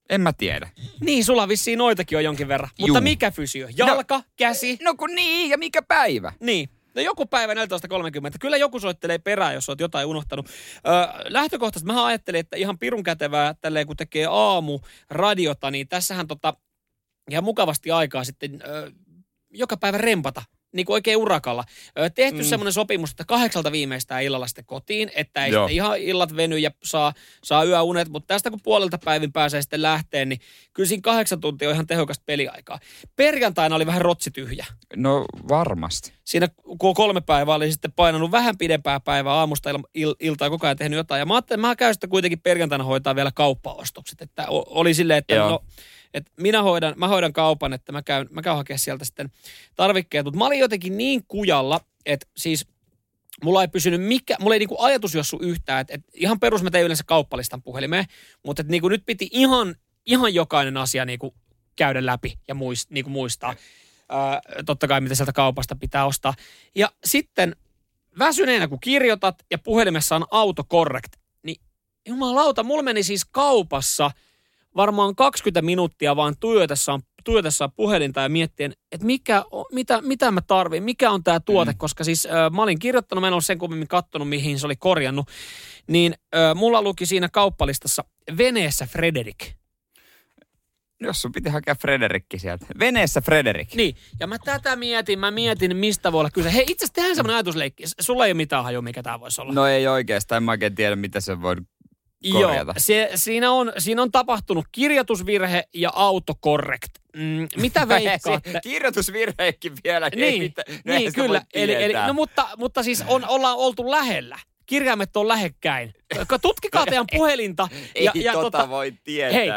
En mä tiedä. Niin, sulla vissiin noitakin on jonkin verran. Juu. Mutta mikä fysio? Jalka, käsi? No kun niin, ja mikä päivä? Niin. No joku päivä 14.30. Kyllä joku soittelee perään, jos oot jotain unohtanut. Öö, lähtökohtaisesti mä ajattelin, että ihan pirun kätevää tälleen, kun tekee aamu radiota, niin tässähän tota, ihan mukavasti aikaa sitten öö, joka päivä rempata niin kuin oikein urakalla. Tehty mm. semmoinen sopimus, että kahdeksalta viimeistään illalla sitten kotiin, että ei Joo. sitten ihan illat veny ja saa, saa yöunet, mutta tästä kun puolelta päivin pääsee sitten lähteen, niin kyllä siinä kahdeksan tuntia on ihan tehokasta peliaikaa. Perjantaina oli vähän rotsi tyhjä No varmasti. siinä kun kolme päivää oli sitten painanut vähän pidempää päivää aamusta il, il, iltaa koko ajan tehnyt jotain. Ja mä ajattelin, mä käyn sitten kuitenkin perjantaina hoitaa vielä kauppaostokset. Että oli silleen, että Joo. no, että minä hoidan, mä hoidan kaupan, että mä käyn, mä käyn hakemaan sieltä sitten tarvikkeet. Mutta mä olin jotenkin niin kujalla, että siis mulla ei pysynyt mikä, mulla ei niinku ajatus jossu yhtään, että, että ihan perus mä tein yleensä kauppalistan puhelimeen, mutta että niinku nyt piti ihan, ihan jokainen asia niinku käydä läpi ja muist, niinku muistaa. Ää, totta kai mitä sieltä kaupasta pitää ostaa. Ja sitten väsyneenä kun kirjoitat ja puhelimessa on autocorrect, niin jumalauta, mulla meni siis kaupassa varmaan 20 minuuttia vaan tuijotessaan, tuijotessaan puhelinta ja miettien, että mikä, on- mitä, mitä mä tarvin, mikä on tämä tuote, mm. koska siis äh, mä olin kirjoittanut, mä en ole sen kummemmin kattonut, mihin se oli korjannut, niin äh, mulla luki siinä kauppalistassa veneessä Frederik. Jos sun piti hakea Frederikki sieltä. Veneessä Frederik. Niin, ja mä tätä mietin, mä mietin, mistä voi olla kyse. Hei, itse asiassa tehdään semmoinen ajatusleikki. Sulla ei ole mitään hajua, mikä tämä voisi olla. No ei oikeastaan, en mä oikein tiedä, mitä se voi korjata. Joo, se, siinä, on, siinä on tapahtunut kirjoitusvirhe ja autocorrect. Mm, mitä <laughs> veikkaatte? Kirjoitusvirheekin vielä. ei niin. No niin sitä kyllä. Eli, eli, no mutta, mutta siis on, ollaan oltu lähellä. Kirjaimet on lähekkäin. Ka- Tutkikaa teidän <laughs> puhelinta. ei ja, ja tota, voi tietää. hei,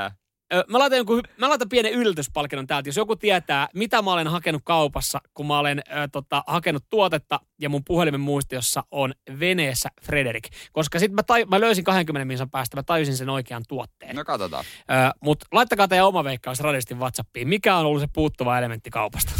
Mä laitan, jonkun, mä laitan pienen yllätyspalkinnon täältä, jos joku tietää, mitä mä olen hakenut kaupassa, kun mä olen ö, tota, hakenut tuotetta ja mun puhelimen muistiossa on veneessä Frederik. Koska sitten mä, taj- mä löysin 20 minsan päästä, mä tajusin sen oikean tuotteen. No katsotaan. Mutta laittakaa teidän oma veikkaus radistin WhatsAppiin. Mikä on ollut se puuttuva elementti kaupasta?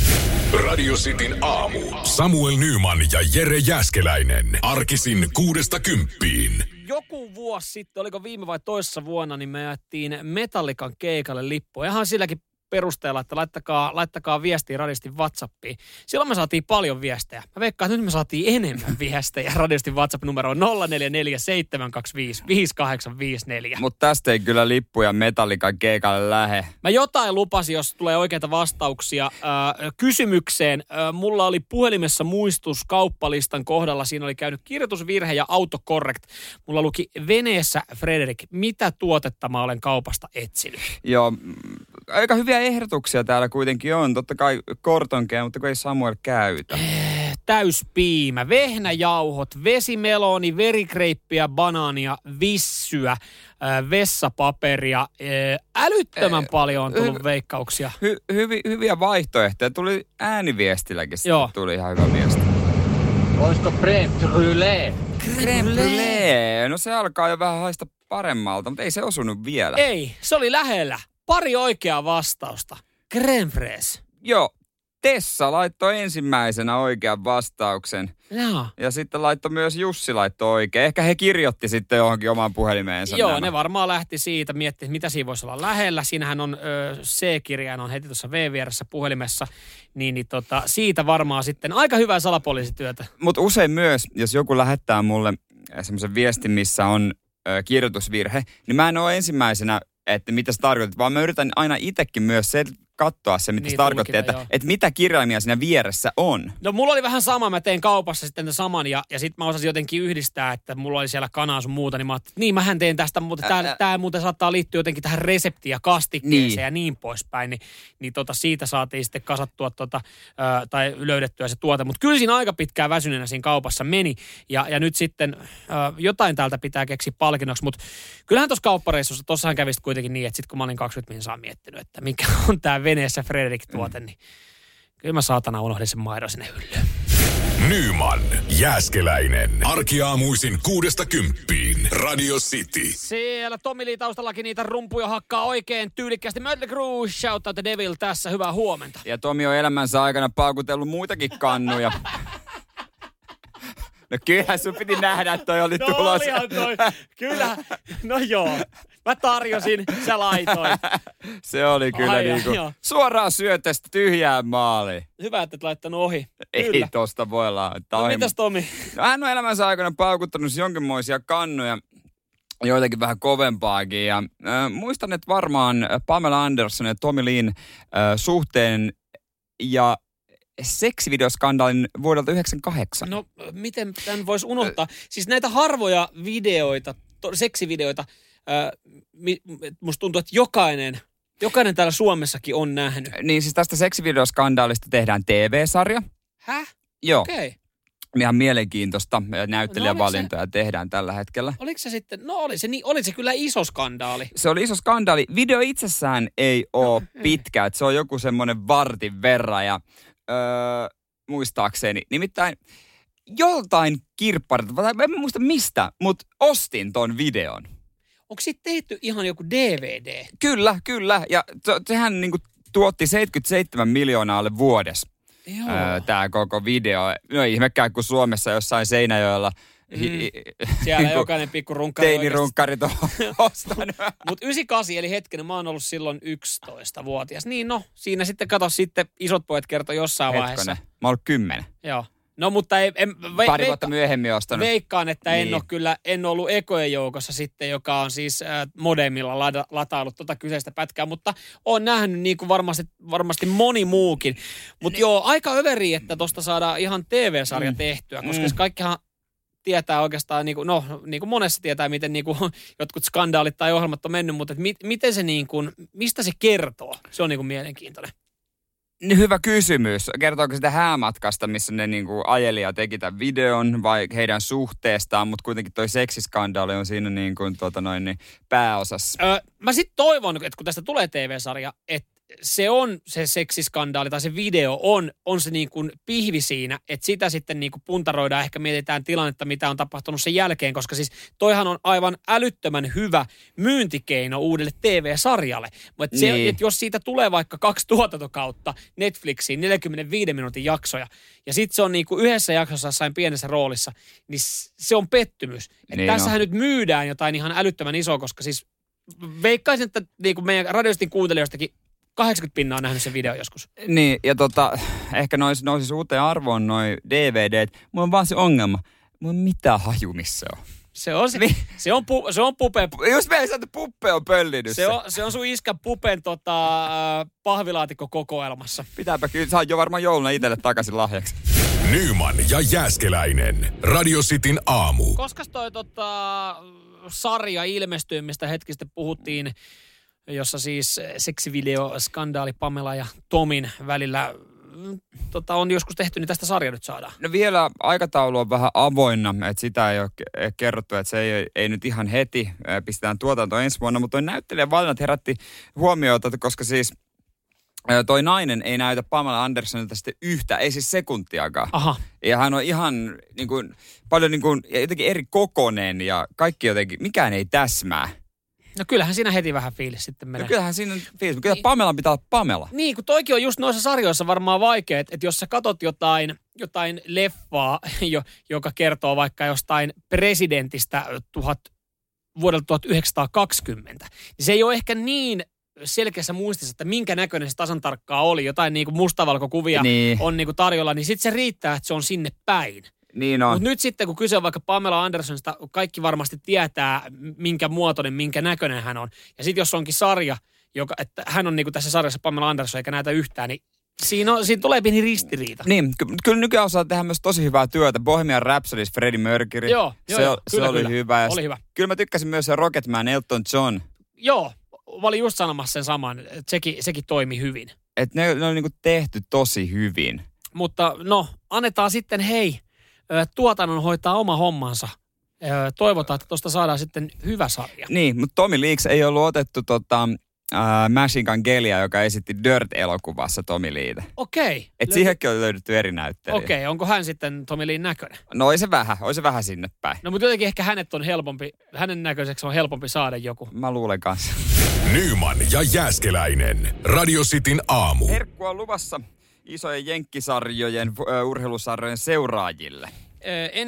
Radio Cityn aamu. Samuel Nyman ja Jere Jäskeläinen. Arkisin kuudesta kymppiin. Joku vuosi sitten, oliko viime vai toissa vuonna, niin me jättiin Metallikan keikalle lippu. Ihan silläkin perusteella, että laittakaa, laittakaa viestiä radistin WhatsAppiin. Silloin me saatiin paljon viestejä. Mä veikkaan, että nyt me saatiin enemmän <laughs> viestejä. Radistin WhatsApp-numero on 0447255854. Mutta tästä ei kyllä lippuja metallikan keikalle lähe. Mä jotain lupasin, jos tulee oikeita vastauksia ää, kysymykseen. Ää, mulla oli puhelimessa muistus kauppalistan kohdalla. Siinä oli käynyt kirjoitusvirhe ja autocorrect. Mulla luki veneessä Frederik, mitä tuotetta mä olen kaupasta etsinyt. Joo, aika hyviä ehdotuksia täällä kuitenkin on. Totta kai kortonkea, mutta kun ei Samuel käytä. Täyspiimä, vehnäjauhot, vesimeloni, verikreippiä, banaania, vissyä, ää, vessapaperia. Ää, Älyttömän paljon on tullut hy- veikkauksia. Hy- hyvi, hyviä vaihtoehtoja. Tuli ääniviestilläkin Joo. tuli ihan hyvä viesti. Olisiko crème brûlée? Crème brûlée. No se alkaa jo vähän haista paremmalta, mutta ei se osunut vielä. Ei, se oli lähellä. Pari oikeaa vastausta. Fraise. Joo, Tessa laittoi ensimmäisenä oikean vastauksen. Joo. Ja sitten laittoi myös Jussi laittoi oikein. Ehkä he kirjoitti sitten johonkin omaan puhelimeensa Joo, nämä. ne varmaan lähti siitä miettimään, että mitä siinä voisi olla lähellä. Siinähän on ö, C-kirjain on heti tuossa V-vieressä puhelimessa. Niin, niin tota, siitä varmaan sitten aika hyvää salapoliisityötä. Mutta usein myös, jos joku lähettää mulle semmoisen viestin, missä on ö, kirjoitusvirhe, niin mä en ole ensimmäisenä, että mitä sä tarkoitat, vaan mä yritän aina itsekin myös sel- katsoa se, mitä Niin, se tarkoitti, että, että mitä kirjaimia siinä vieressä on. No mulla oli vähän sama, mä tein kaupassa sitten tämän saman ja, ja sitten mä osasin jotenkin yhdistää, että mulla oli siellä kanaa sun muuta, niin mä ajattelin, niin mähän teen tästä, mutta tää, tää muuten saattaa liittyä jotenkin tähän reseptiin ja kastikkeeseen Niin. ja niin poispäin, niin, niin tota siitä saatiin sitten kasattua tota, ö, tai löydettyä se tuote, mutta kyllä siinä aika pitkään väsyneenä siinä kaupassa meni. Ja, ja nyt sitten ö, jotain täältä pitää keksiä palkinnoksi, mutta kyllähän tuossa kauppareissussa, tossahan kävi sit kuitenkin niin, että sitten kun mä olin 20 minsaa miettinyt, että mikä on tämä veneessä Fredrik-tuote, niin kyllä mä saatana unohdin sen maidon sinne hyllyyn. Nyman, Jääskeläinen. Arkiaamuisin kuudesta kymppiin. Radio City. Siellä Tommi Lee taustallakin niitä rumpuja hakkaa oikein tyylikkästi. Mötley Crue, Shout Out the Devil tässä, hyvää huomenta. Ja Tomi on elämänsä aikana paukutellut muitakin kannuja. No kyllähän sun piti nähdä, että toi oli No tulossa. olihan toi, kyllä, no joo. Mä tarjosin, sä laitoit. Se oli kyllä Ai, niinku joo. suoraan syötöstä tyhjään maaliin. Hyvä, että et laittanut ohi. Ei Kyllä. tosta voi olla. No mitäs Tomi? No, hän on elämänsä aikana paukuttanut jonkinmoisia kannuja, joitakin vähän kovempaakin. Ja, äh, muistan, että varmaan Pamela Anderson ja Tommy Leen äh, suhteen ja seksivideoskandaalin vuodelta 98. No miten tämän voisi unohtaa? Siis näitä harvoja videoita, to, seksivideoita, ää, mi, musta tuntuu, että jokainen, jokainen täällä Suomessakin on nähnyt. Niin siis tästä seksivideoskandaalista tehdään TV-sarja. Häh? Joo, Okei. Okay. ihan mielenkiintoista. No Näyttelijävalintoja tehdään tällä hetkellä. Oliko se sitten, no oli se, niin, oli se kyllä iso skandaali. Se oli iso skandaali. Video itsessään ei ole pitkä, että se on joku semmoinen vartin verran ja öö, muistaakseni. Nimittäin joltain kirpparilta, tai en muista mistä, mutta ostin ton videon. Onko siitä tehty ihan joku DVD? Kyllä, kyllä. Ja se, sehän niinku tuotti 77 miljoonaa alle vuodessa. Öö, tämä koko video. No ihmekään, kun Suomessa jossain Seinäjoella hi- Siellä niinku jokainen pikku runkkari teinirunkarit on ostanut. Mutta 98, eli hetkinen, mä oon ollut silloin 11-vuotias. Niin no, siinä sitten kato sitten isot pojat kertoi jossain vaiheessa. Hetkonen. Mä oon ollut kymmenen. Joo. No mutta ei, en, ve, Pari vuotta myöhemmin ostanut. Veikkaan, että en Niin. ole kyllä, en ollut ekojen joukossa sitten, joka on siis äh, modemilla lada, latailut tota kyseistä pätkää, mutta on nähnyt niin kuin varmasti, varmasti moni muukin. Mutta Niin. joo, aika överi, että tosta saadaan ihan TV-sarja mm. tehtyä, koska Mm. mm. kaikkihan tietää oikeastaan, niin kuin, no niin kuin monessa tietää, miten niin kuin, <laughs> jotkut skandaalit tai ohjelmat on mennyt, mutta mit, miten se niin kuin, mistä se kertoo? Se on niin kuin mielenkiintoinen. Niin Hyvä kysymys. Kertooko sitä häämatkasta, missä ne niinku ajeli ja teki tämän videon vai heidän suhteestaan, mutta kuitenkin toi seksiskandaali on siinä niin kuin, tuota noin, niin pääosassa. Öö, mä sitten toivon, että kun tästä tulee TV-sarja, että se on se seksiskandaali tai se video on, on se niin kuin pihvi siinä, että sitä sitten niin kuin puntaroidaan, ehkä mietitään tilannetta, mitä on tapahtunut sen jälkeen, koska siis toihan on aivan älyttömän hyvä myyntikeino uudelle TV-sarjalle. Mutta se, Niin. että jos siitä tulee vaikka kaksi tuotantokautta Netflixiin 45 minuutin jaksoja, ja sitten se on niin kuin yhdessä jaksossa jossain pienessä roolissa, niin se on pettymys. Et Niin tässähän on. nyt myydään jotain ihan älyttömän isoa, koska siis veikkaisin, että niin kuin meidän radioistin kuuntelijoistakin 80 pinnaa on nähnyt sen video joskus. Niin, ja tota, ehkä nois, nousis uuteen arvoon noi DVD. Mulla on vaan se ongelma. Mulla ei mitään haju, missä se on. Se on, se, se on, pu, se on pupe. Just me että puppe on pöllinyt Se on, se on sun iskä pupen tota, pahvilaatikko kokoelmassa. Pitääpä kyllä, saa jo varmaan jouluna itselle takaisin lahjaksi. Nyman ja Jääskeläinen. Radio Cityn aamu. Koska toi tota, sarja ilmestyy, mistä hetki sitten puhuttiin, jossa siis seksivideo skandaali Pamela ja Tomin välillä tota, on joskus tehty, niin tästä sarja nyt saadaan. No vielä aikataulu on vähän avoinna, että sitä ei ole ke- kerrottu, että se ei, ei nyt ihan heti ää, pistetään tuotanto ensi vuonna, mutta toi näyttelijän valinnat herätti huomiota, koska siis toi nainen ei näytä Pamela Andersonilta sitten yhtä, ei siis sekuntiakaan. Aha. Ja hän on ihan niin kuin, paljon niin kuin, jotenkin eri kokonen ja kaikki jotenkin, mikään ei täsmää. No kyllähän siinä heti vähän fiilis sitten No menee. kyllähän siinä fiilis, mutta kyllä Niin. Pamela pitää olla Pamela. Niin, kun toikin on just noissa sarjoissa varmaan vaikea, että, että jos sä katot jotain, jotain leffaa, <laughs> jo, joka kertoo vaikka jostain presidentistä tuhat, vuodelta 1920, niin se ei ole ehkä niin selkeässä muistissa, että minkä näköinen se tasan tarkkaan oli. Jotain niin kuin mustavalkokuvia Niin. on niin kuin tarjolla, niin sitten se riittää, että se on sinne päin. Niin on. Mutta nyt sitten, kun kyse on vaikka Pamela Andersonista, kaikki varmasti tietää, minkä muotoinen, minkä näköinen hän on. Ja sitten jos onkin sarja, joka, että hän on niinku tässä sarjassa Pamela Anderson eikä näytä yhtään, niin siinä, on, siinä tulee pieni ristiriita. Niin, ky- kyllä nykyään osaa tehdä myös tosi hyvää työtä. Bohemian Rhapsodys, Freddie Mercury. Joo, se, joo, joo. se Kyllä, oli kyllä. hyvä. Ja Oli hyvä. Kyllä mä tykkäsin myös se Rocketman Elton John. Joo, mä olin just sanomassa sen saman, että sekin, sekin toimi hyvin. Että ne, ne on niinku tehty tosi hyvin. Mutta no, annetaan sitten hei, tuotannon hoitaa oma hommansa. Toivotaan, että tuosta saadaan sitten hyvä sarja. Niin, mutta Tommy Leaks ei ollut otettu tota, äh, Machine Gun Kellyä, joka esitti Dirt-elokuvassa Tommy Leetä. Okei. Et Lö- siihenkin on löydetty eri näyttelijä. Okei, onko hän sitten Tommy Leen näköinen? No oli se vähän, oli se vähän sinne päin. No mutta jotenkin ehkä hänet on helpompi, hänen näköiseksi on helpompi saada joku. Mä luulen kanssa. Nyman ja Jääskeläinen. Radio Cityn aamu. Herkku on luvassa isojen jenkkisarjojen, urheilusarjojen seuraajille.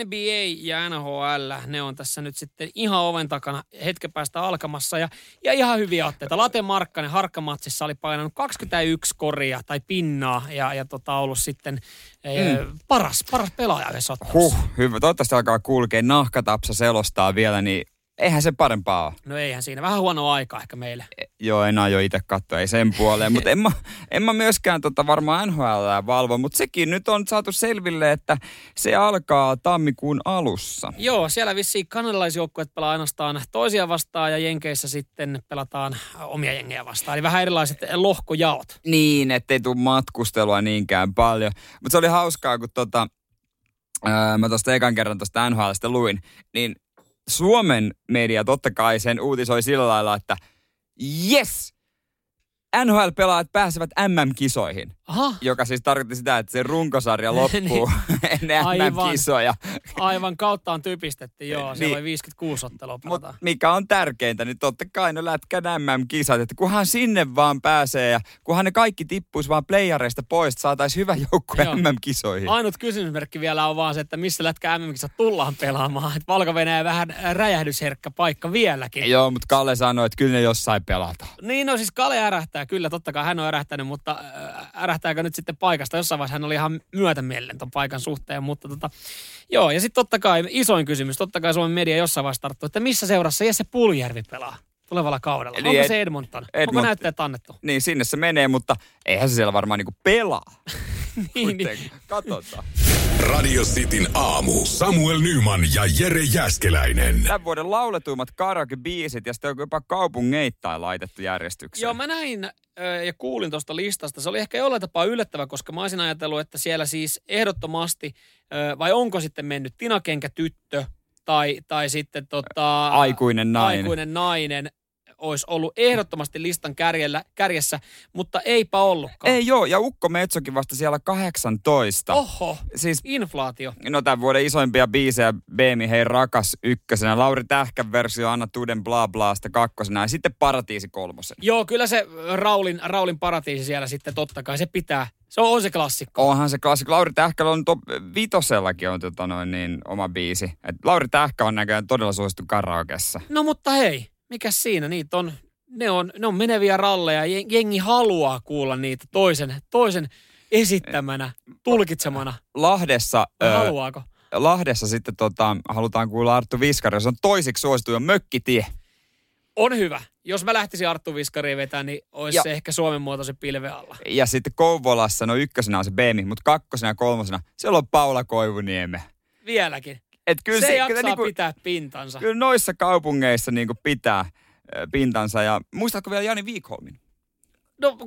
NBA ja NHL, ne on tässä nyt sitten ihan oven takana hetken päästä alkamassa. Ja, ja ihan hyviä otteita. Late Markkanen Harkkamatsissa oli painanut 21 koria tai pinnaa ja, ja tota, ollut sitten mm. paras, paras pelaaja yhdessä ottelussa. Huh, hyvä. Toivottavasti alkaa kulkea. Nahkatapsa selostaa vielä, niin eihän se parempaa ole. No eihän siinä. Vähän huonoa aikaa ehkä meille. Joo, en aio itse katsoa, ei sen puoleen. Mutta en mä, en mä myöskään tota varmaan NHL valvo, mutta sekin nyt on saatu selville, että se alkaa tammikuun alussa. Joo, siellä vissiin kanadalaisjoukkueet pelaa ainoastaan toisia vastaan ja Jenkeissä sitten pelataan omia jengejä vastaan. Eli vähän erilaiset lohkojaot. Niin, ettei tule matkustelua niinkään paljon. Mutta se oli hauskaa, kun tota, ää, mä tuosta ekan kerran tuosta NHLstä luin, niin Suomen media totta kai sen uutisoi sillä lailla, että yes, NHL-pelaajat pääsevät MM-kisoihin. Aha, Joka siis tarkoitti sitä, että se runkosarja <laughs> loppuu ennen Niin. Aivan. MM-kisoja. aivan kautta on typistetty, joo. Siellä Niin. oli 56 ottelua pelataan. mikä on tärkeintä, niin totta kai no lätkän MM-kisat, että kunhan sinne vaan pääsee ja kunhan ne kaikki tippuisi vaan playareista pois, että saataisiin hyvä joukkue. MM-kisoihin. Ainut kysymysmerkki vielä on vaan se, että missä lätkä mm tullaan pelaamaan. Et valko vähän räjähdysherkkä paikka vieläkin. Joo, mutta Kalle sanoi, että kyllä ne jossain pelata. Niin, no siis Kale ärähtää, kyllä, totta kai hän on ärähtänyt, mutta äh, ärähtääkö nyt sitten paikasta? Jossain vaiheessa hän oli ihan myötämielinen ton paikan suhteen, mutta tota, joo, ja sitten totta kai isoin kysymys, totta kai Suomen media jossain vaiheessa tarttuu, että missä seurassa Jesse Puljärvi pelaa tulevalla kaudella? Eli Onko se Edmonton? Onko Edmont- näytteet annettu? Niin sinne se menee, mutta eihän se siellä varmaan niinku pelaa. <laughs> niin, niin. Katsotaan. Radio Cityn aamu. Samuel Nyman ja Jere Jäskeläinen. Tämän vuoden lauletuimmat karaoke-biisit ja sitten on jopa kaupungeittain laitettu järjestykseen. Joo, mä näin ö, ja kuulin tuosta listasta. Se oli ehkä jollain tapaa yllättävä, koska mä olisin ajatellut, että siellä siis ehdottomasti, ö, vai onko sitten mennyt Tinakenkä tyttö tai, tai sitten tota, Aikuinen nainen. aikuinen nainen olisi ollut ehdottomasti listan kärjellä, kärjessä, mutta eipä ollutkaan. Ei joo, ja Ukko Metsokin vasta siellä 18. Oho, Siis inflaatio. No tämän vuoden isoimpia biisejä Beemi Hei rakas ykkösenä, Lauri Tähkän versio Anna Tuden bla blaasta kakkosena ja sitten Paratiisi kolmosena. Joo, kyllä se Raulin, Raulin paratiisi siellä sitten totta kai, se pitää. Se on, on se klassikko. Onhan se klassikko. Lauri Tähkällä on top, vitosellakin on tota noin, niin, oma biisi. Et Lauri Tähkä on näköjään todella suosittu karaokeessa. No mutta hei, mikä siinä? Niitä on, ne on, ne on meneviä ralleja. Jen- Jengi haluaa kuulla niitä toisen, toisen esittämänä, tulkitsemana. Lahdessa, ö, haluaako? Lahdessa sitten tota, halutaan kuulla Arttu Viskari, se on toisiksi suosituin Mökkitie. On hyvä. Jos mä lähtisin Arttu Viskariin vetämään, niin olisi Ja- se ehkä Suomen muotoisen pilven alla. Ja sitten Kouvolassa, no ykkösenä on se Beemi, mutta kakkosena ja kolmosena, siellä on Paula Koivunieme. Vieläkin. Et kyllä se, se, jaksaa kyllä, niinku, pitää pintansa. kyllä noissa kaupungeissa niinku pitää ö, pintansa. Ja muistatko vielä Jani Viikholmin? No,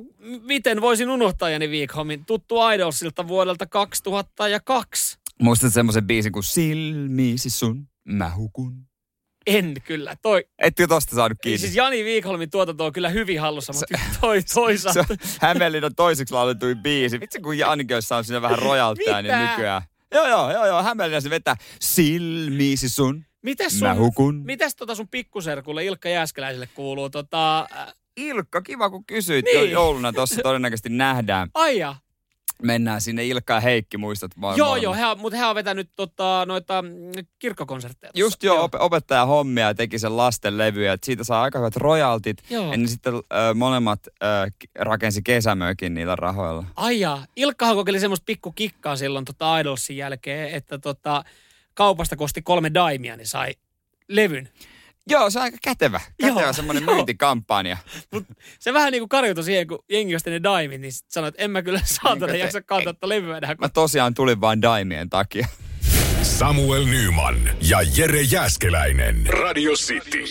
miten voisin unohtaa Jani Viikholmin? Tuttu Idolsilta vuodelta 2002. Muistat semmoisen biisin kuin Silmiisi sun, mä hukun. En kyllä. Toi, Ette tosta saanut kiinni. siis Jani Viikholmin tuotanto on kyllä hyvin hallussa, mutta toi, toisaalta. se on Hämeenlinnan toiseksi lauletuin biisi. Vitsi kun Janikin olisi saanut sinne vähän rojaltaa, niin nykyään. Joo, joo, joo, joo. Hämeenlinnan se vetää Silmiisi sun, Mites mä sun, hukun. mites tota sun pikkuserkulle Ilkka Jääskeläiselle kuuluu? Tota, Ilkka, kiva kun kysyit. Niin. Jouluna tuossa todennäköisesti nähdään. aija. Mennään sinne Ilkka ja Heikki, muistat vaan. Joo, joo, he, mutta he on vetänyt tota, noita mm, kirkkokonsertteja. Just joo, op- opettaja hommia ja teki sen lasten levyä, että siitä saa aika hyvät royaltit. Joo. Ja niin sitten ö, molemmat ö, rakensi kesämökin niillä rahoilla. Aija. Ilkkahan kokeili semmoista pikku kikkaa silloin tota Idolsin jälkeen, että tota, kaupasta kosti kolme daimia, niin sai levyn. Joo, se on aika kätevä. Kätevä Joo, semmoinen joo. myyntikampanja. Mut se vähän niin kuin karjutui siihen, kun jengi osti ne daimit, niin sit sanoi, että en mä kyllä saatana te- jaksa kantaa tätä levyä enää. Mä tosiaan tulin vain daimien takia. Samuel Nyman ja Jere Jäskeläinen. Radio City.